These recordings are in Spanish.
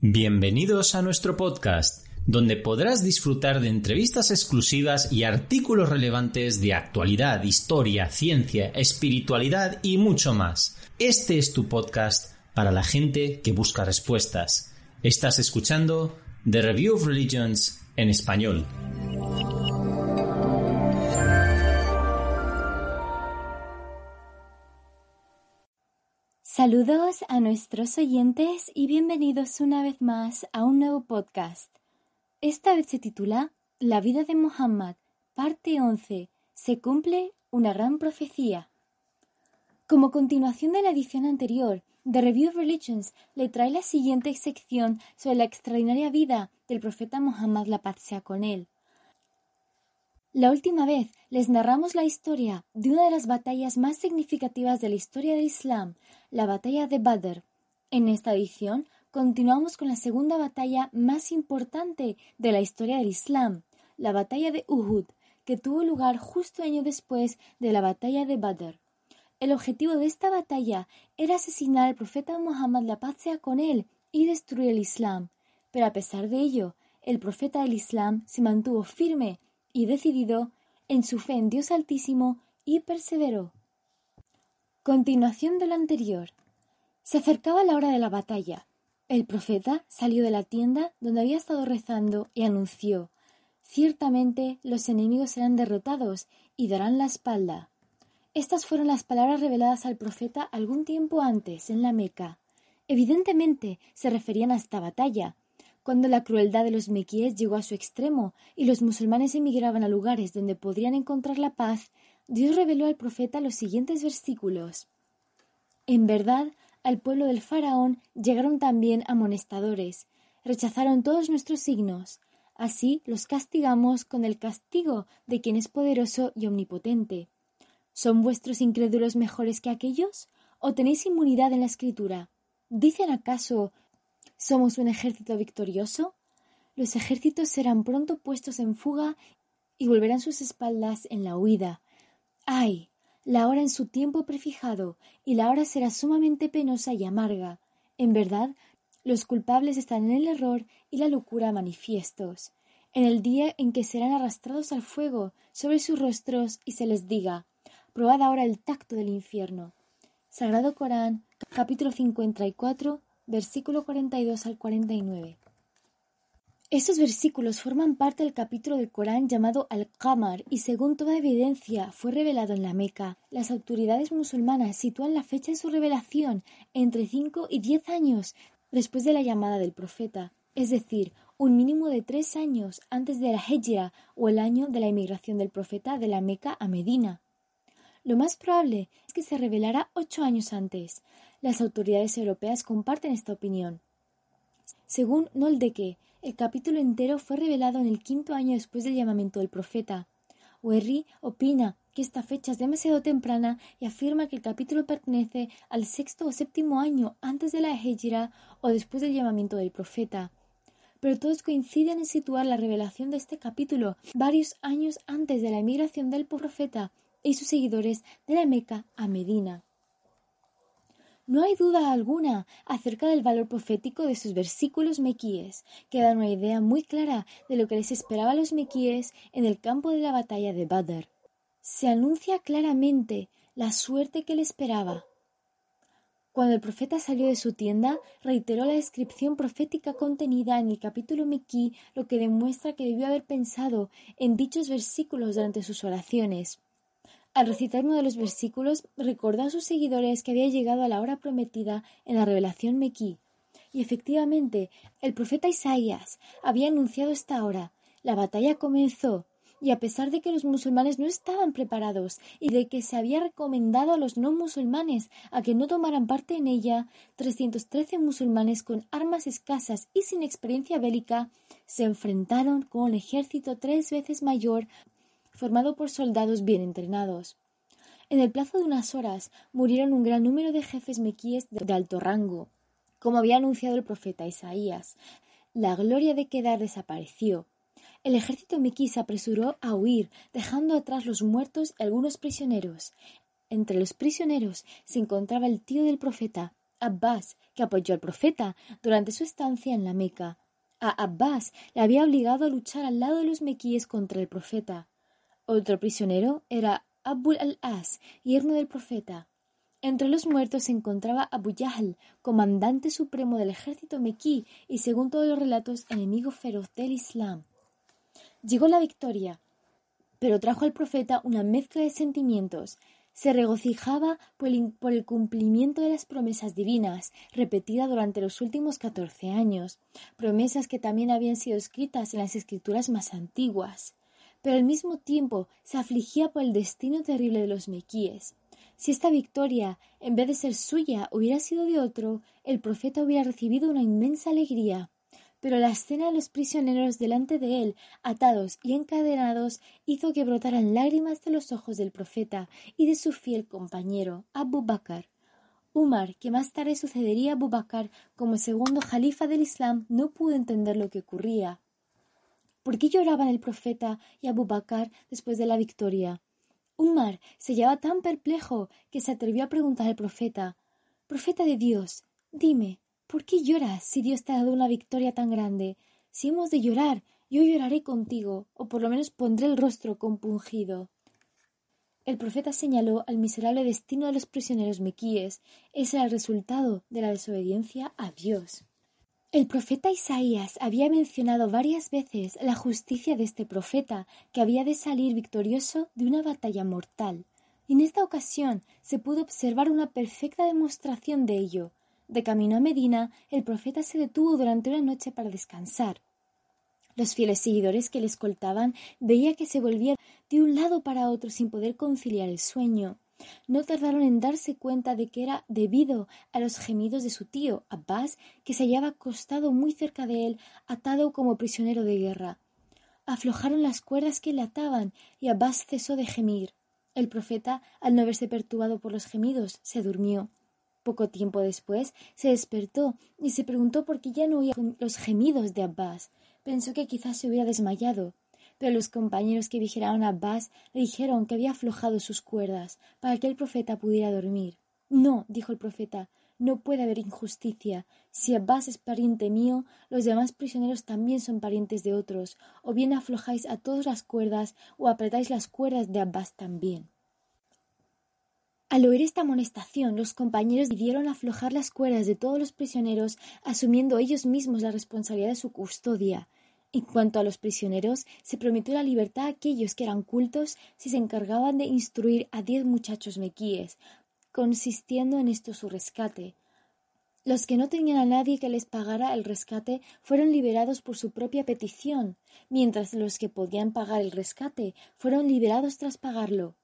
Bienvenidos a nuestro podcast, donde podrás disfrutar de entrevistas exclusivas y artículos relevantes de actualidad, historia, ciencia, espiritualidad y mucho más. Este es tu podcast para la gente que busca respuestas. Estás escuchando The Review of Religions en español. Saludos a nuestros oyentes y bienvenidos una vez más a un nuevo podcast. Esta vez se titula La vida de Muhammad, parte 11. Se cumple una gran profecía. Como continuación de la edición anterior, The Review of Religions le trae la siguiente sección sobre la extraordinaria vida del profeta Muhammad, la paz sea con él. La última vez les narramos la historia de una de las batallas más significativas de la historia del Islam, la batalla de Badr. En esta edición continuamos con la segunda batalla más importante de la historia del Islam, la batalla de Uhud, que tuvo lugar justo año después de la batalla de Badr. El objetivo de esta batalla era asesinar al profeta Muhammad, la paz sea con él, y destruir el Islam. Pero a pesar de ello, el profeta del Islam se mantuvo firme y decidido en su fe en Dios Altísimo y perseveró. Continuación de lo anterior. Se acercaba la hora de la batalla. El profeta salió de la tienda donde había estado rezando y anunció Ciertamente los enemigos serán derrotados y darán la espalda. Estas fueron las palabras reveladas al profeta algún tiempo antes en la Meca. Evidentemente se referían a esta batalla, cuando la crueldad de los mequíes llegó a su extremo y los musulmanes emigraban a lugares donde podrían encontrar la paz, Dios reveló al profeta los siguientes versículos. En verdad, al pueblo del faraón llegaron también amonestadores, rechazaron todos nuestros signos, así los castigamos con el castigo de quien es poderoso y omnipotente. ¿Son vuestros incrédulos mejores que aquellos? ¿O tenéis inmunidad en la escritura? ¿Dicen acaso ¿Somos un ejército victorioso? Los ejércitos serán pronto puestos en fuga y volverán sus espaldas en la huida. ¡Ay! La hora en su tiempo prefijado, y la hora será sumamente penosa y amarga. En verdad, los culpables están en el error y la locura manifiestos. En el día en que serán arrastrados al fuego sobre sus rostros y se les diga, probad ahora el tacto del infierno. Sagrado Corán, capítulo 54, versículo 42 al 49. Estos versículos forman parte del capítulo del Corán llamado Al-Qamar y según toda evidencia fue revelado en la Meca. Las autoridades musulmanas sitúan la fecha de su revelación entre 5 y 10 años después de la llamada del profeta, es decir, un mínimo de tres años antes de la Hijra o el año de la emigración del profeta de la Meca a Medina. Lo más probable es que se revelara ocho años antes, las autoridades europeas comparten esta opinión. Según Noldeke, el capítulo entero fue revelado en el quinto año después del llamamiento del profeta. Werry opina que esta fecha es demasiado temprana y afirma que el capítulo pertenece al sexto o séptimo año antes de la Hejira o después del llamamiento del profeta. Pero todos coinciden en situar la revelación de este capítulo varios años antes de la emigración del profeta y sus seguidores de la Meca a Medina. No hay duda alguna acerca del valor profético de sus versículos mequíes, que dan una idea muy clara de lo que les esperaba a los mequíes en el campo de la batalla de Badr. Se anuncia claramente la suerte que le esperaba. Cuando el profeta salió de su tienda, reiteró la descripción profética contenida en el capítulo Mequí, lo que demuestra que debió haber pensado en dichos versículos durante sus oraciones. Al recitar uno de los versículos, recordó a sus seguidores que había llegado a la hora prometida en la revelación Mequí. Y efectivamente, el profeta Isaías había anunciado esta hora. La batalla comenzó. y a pesar de que los musulmanes no estaban preparados y de que se había recomendado a los no musulmanes a que no tomaran parte en ella, 313 musulmanes con armas escasas y sin experiencia bélica se enfrentaron con un ejército tres veces mayor formado por soldados bien entrenados. En el plazo de unas horas murieron un gran número de jefes mequíes de alto rango, como había anunciado el profeta Isaías. La gloria de Kedar desapareció. El ejército mequí se apresuró a huir, dejando atrás los muertos y algunos prisioneros. Entre los prisioneros se encontraba el tío del profeta, Abbas, que apoyó al profeta durante su estancia en la Meca. A Abbas le había obligado a luchar al lado de los mequíes contra el profeta. Otro prisionero era Abul al-As, yerno del profeta. Entre los muertos se encontraba Abu Yahl, comandante supremo del ejército mequí y, según todos los relatos, enemigo feroz del Islam. Llegó la victoria, pero trajo al profeta una mezcla de sentimientos. Se regocijaba por el, cumplimiento de las promesas divinas, repetidas durante los últimos catorce años, promesas que también habían sido escritas en las escrituras más antiguas pero al mismo tiempo se afligía por el destino terrible de los mequíes. Si esta victoria, en vez de ser suya, hubiera sido de otro, el profeta hubiera recibido una inmensa alegría. Pero la escena de los prisioneros delante de él, atados y encadenados, hizo que brotaran lágrimas de los ojos del profeta y de su fiel compañero, Abu Bakr. Umar, que más tarde sucedería a Abu Bakr como segundo jalifa del Islam, no pudo entender lo que ocurría. ¿Por qué lloraban el profeta y Abu Bakr después de la victoria? Umar se hallaba tan perplejo que se atrevió a preguntar al profeta Profeta de Dios, dime, ¿por qué lloras si Dios te ha dado una victoria tan grande? Si hemos de llorar, yo lloraré contigo, o por lo menos pondré el rostro compungido. El profeta señaló al miserable destino de los prisioneros mequíes. Era el resultado de la desobediencia a Dios. El profeta Isaías había mencionado varias veces la justicia de este profeta, que había de salir victorioso de una batalla mortal, y en esta ocasión se pudo observar una perfecta demostración de ello. De camino a Medina, el profeta se detuvo durante una noche para descansar. Los fieles seguidores que le escoltaban veía que se volvía de un lado para otro sin poder conciliar el sueño. No tardaron en darse cuenta de que era debido a los gemidos de su tío, Abbas, que se hallaba acostado muy cerca de él, atado como prisionero de guerra. Aflojaron las cuerdas que le ataban y Abbas cesó de gemir. El profeta, al no verse perturbado por los gemidos, se durmió. Poco tiempo después se despertó y se preguntó por qué ya no oía los gemidos de Abbas. Pensó que quizás se hubiera desmayado pero los compañeros que vigilaron a Abbas le dijeron que había aflojado sus cuerdas para que el profeta pudiera dormir. No, dijo el profeta, no puede haber injusticia. Si Abbas es pariente mío, los demás prisioneros también son parientes de otros, o bien aflojáis a todas las cuerdas o apretáis las cuerdas de Abbas también. Al oír esta amonestación, los compañeros decidieron aflojar las cuerdas de todos los prisioneros, asumiendo ellos mismos la responsabilidad de su custodia. En cuanto a los prisioneros, se prometió la libertad a aquellos que eran cultos si se encargaban de instruir a diez muchachos mequíes, consistiendo en esto su rescate. Los que no tenían a nadie que les pagara el rescate fueron liberados por su propia petición, mientras los que podían pagar el rescate fueron liberados tras pagarlo.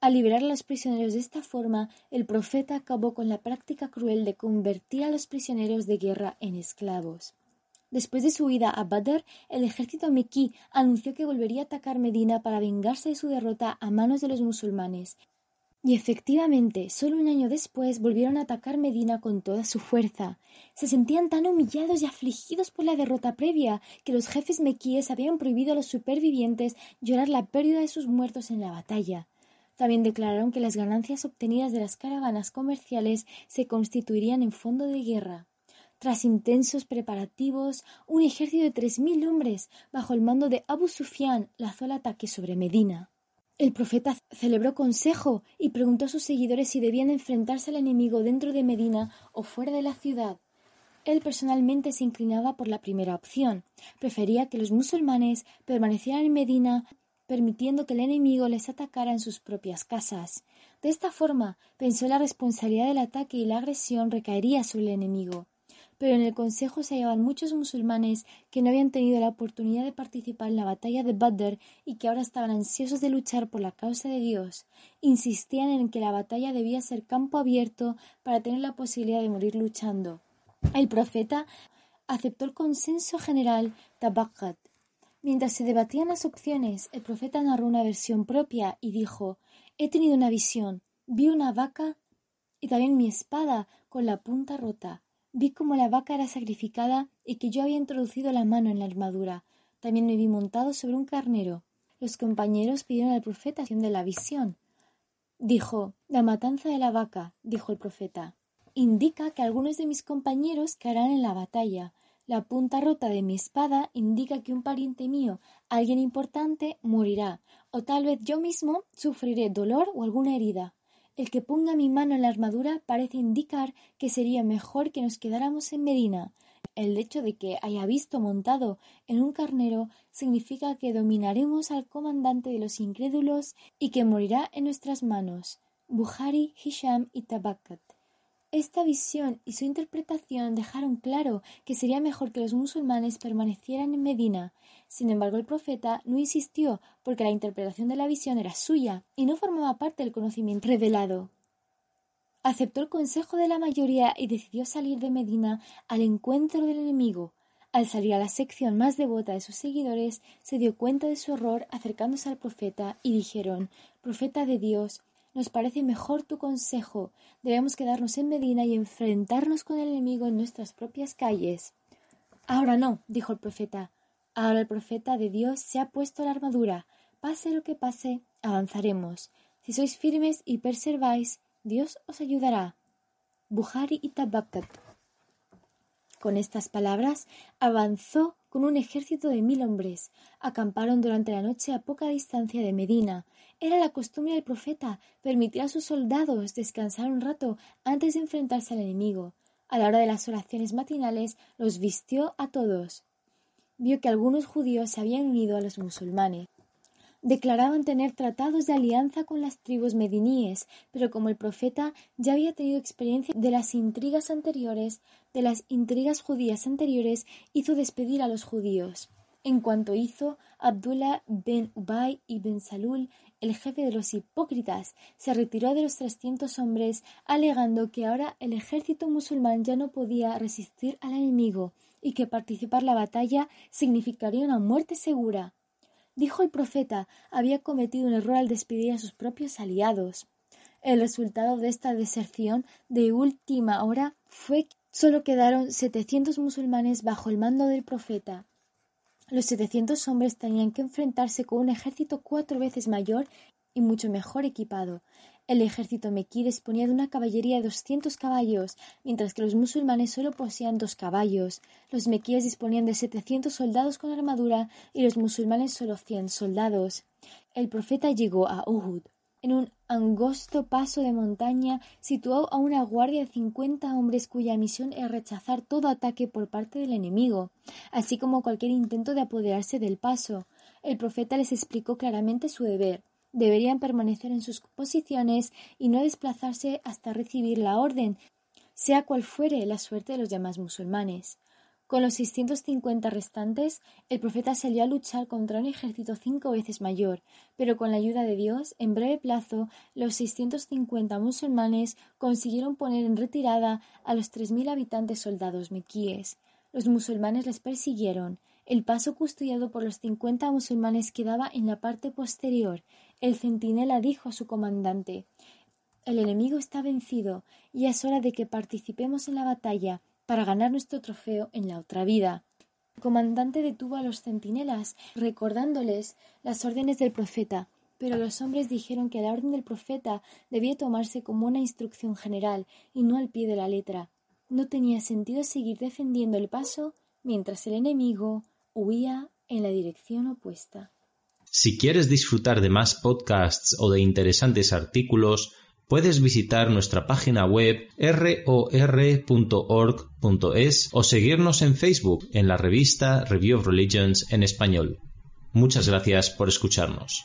Al liberar a los prisioneros de esta forma, el profeta acabó con la práctica cruel de convertir a los prisioneros de guerra en esclavos. Después de su huida a Badr, el ejército mequí anunció que volvería a atacar Medina para vengarse de su derrota a manos de los musulmanes. Y efectivamente, solo un año después volvieron a atacar Medina con toda su fuerza. Se sentían tan humillados y afligidos por la derrota previa que los jefes mequíes habían prohibido a los supervivientes llorar la pérdida de sus muertos en la batalla. También declararon que las ganancias obtenidas de las caravanas comerciales se constituirían en fondo de guerra. Tras intensos preparativos, un ejército de tres mil hombres, bajo el mando de Abu Sufyan, lanzó el ataque sobre Medina. El profeta celebró consejo y preguntó a sus seguidores si debían enfrentarse al enemigo dentro de Medina o fuera de la ciudad. Él personalmente se inclinaba por la primera opción. Prefería que los musulmanes permanecieran en Medina permitiendo que el enemigo les atacara en sus propias casas. De esta forma, pensó la responsabilidad del ataque y la agresión recaería sobre el enemigo pero en el consejo se hallaban muchos musulmanes que no habían tenido la oportunidad de participar en la batalla de Badr y que ahora estaban ansiosos de luchar por la causa de Dios. Insistían en que la batalla debía ser campo abierto para tener la posibilidad de morir luchando. El profeta aceptó el consenso general Tabakat. Mientras se debatían las opciones, el profeta narró una versión propia y dijo He tenido una visión. Vi una vaca y también mi espada con la punta rota. Vi cómo la vaca era sacrificada y que yo había introducido la mano en la armadura. También me vi montado sobre un carnero. Los compañeros pidieron al profeta de la visión. Dijo, la matanza de la vaca, dijo el profeta. Indica que algunos de mis compañeros caerán en la batalla. La punta rota de mi espada indica que un pariente mío, alguien importante, morirá, o tal vez yo mismo sufriré dolor o alguna herida. El que ponga mi mano en la armadura parece indicar que sería mejor que nos quedáramos en Medina. El hecho de que haya visto montado en un carnero significa que dominaremos al comandante de los incrédulos y que morirá en nuestras manos. Buhari, Hisham y Tabakat. Esta visión y su interpretación dejaron claro que sería mejor que los musulmanes permanecieran en Medina. Sin embargo, el profeta no insistió porque la interpretación de la visión era suya y no formaba parte del conocimiento revelado. Aceptó el consejo de la mayoría y decidió salir de Medina al encuentro del enemigo. Al salir a la sección más devota de sus seguidores, se dio cuenta de su error acercándose al profeta y dijeron Profeta de Dios, nos parece mejor tu consejo. Debemos quedarnos en Medina y enfrentarnos con el enemigo en nuestras propias calles. Ahora no, dijo el profeta. Ahora el profeta de Dios se ha puesto la armadura. Pase lo que pase, avanzaremos. Si sois firmes y perseveráis, Dios os ayudará. Buhari y Tabakat. Con estas palabras avanzó con un ejército de mil hombres. Acamparon durante la noche a poca distancia de Medina. Era la costumbre del profeta permitir a sus soldados descansar un rato antes de enfrentarse al enemigo. A la hora de las oraciones matinales los vistió a todos. Vio que algunos judíos se habían unido a los musulmanes. Declaraban tener tratados de alianza con las tribus mediníes, pero como el profeta ya había tenido experiencia de las intrigas anteriores, de las intrigas judías anteriores, hizo despedir a los judíos. En cuanto hizo, Abdullah ben Ubay y ben Salul el jefe de los hipócritas, se retiró de los trescientos hombres, alegando que ahora el ejército musulmán ya no podía resistir al enemigo y que participar la batalla significaría una muerte segura. Dijo el profeta, había cometido un error al despedir a sus propios aliados. El resultado de esta deserción de última hora fue que solo quedaron setecientos musulmanes bajo el mando del profeta. Los setecientos hombres tenían que enfrentarse con un ejército cuatro veces mayor y mucho mejor equipado. El ejército mequí disponía de una caballería de doscientos caballos, mientras que los musulmanes solo poseían dos caballos. Los mequíes disponían de setecientos soldados con armadura y los musulmanes solo cien soldados. El profeta llegó a Uhud en un angosto paso de montaña situó a una guardia de cincuenta hombres cuya misión era rechazar todo ataque por parte del enemigo, así como cualquier intento de apoderarse del paso. El profeta les explicó claramente su deber. Deberían permanecer en sus posiciones y no desplazarse hasta recibir la orden, sea cual fuere la suerte de los demás musulmanes. Con los 650 restantes, el profeta salió a luchar contra un ejército cinco veces mayor, pero con la ayuda de Dios, en breve plazo, los 650 musulmanes consiguieron poner en retirada a los 3.000 habitantes soldados mequíes. Los musulmanes les persiguieron. El paso custodiado por los 50 musulmanes quedaba en la parte posterior. El centinela dijo a su comandante El enemigo está vencido y es hora de que participemos en la batalla para ganar nuestro trofeo en la otra vida. El comandante detuvo a los centinelas, recordándoles las órdenes del profeta, pero los hombres dijeron que la orden del profeta debía tomarse como una instrucción general y no al pie de la letra. No tenía sentido seguir defendiendo el paso mientras el enemigo huía en la dirección opuesta. Si quieres disfrutar de más podcasts o de interesantes artículos, Puedes visitar nuestra página web ror.org.es o seguirnos en Facebook en la revista Review of Religions en español. Muchas gracias por escucharnos.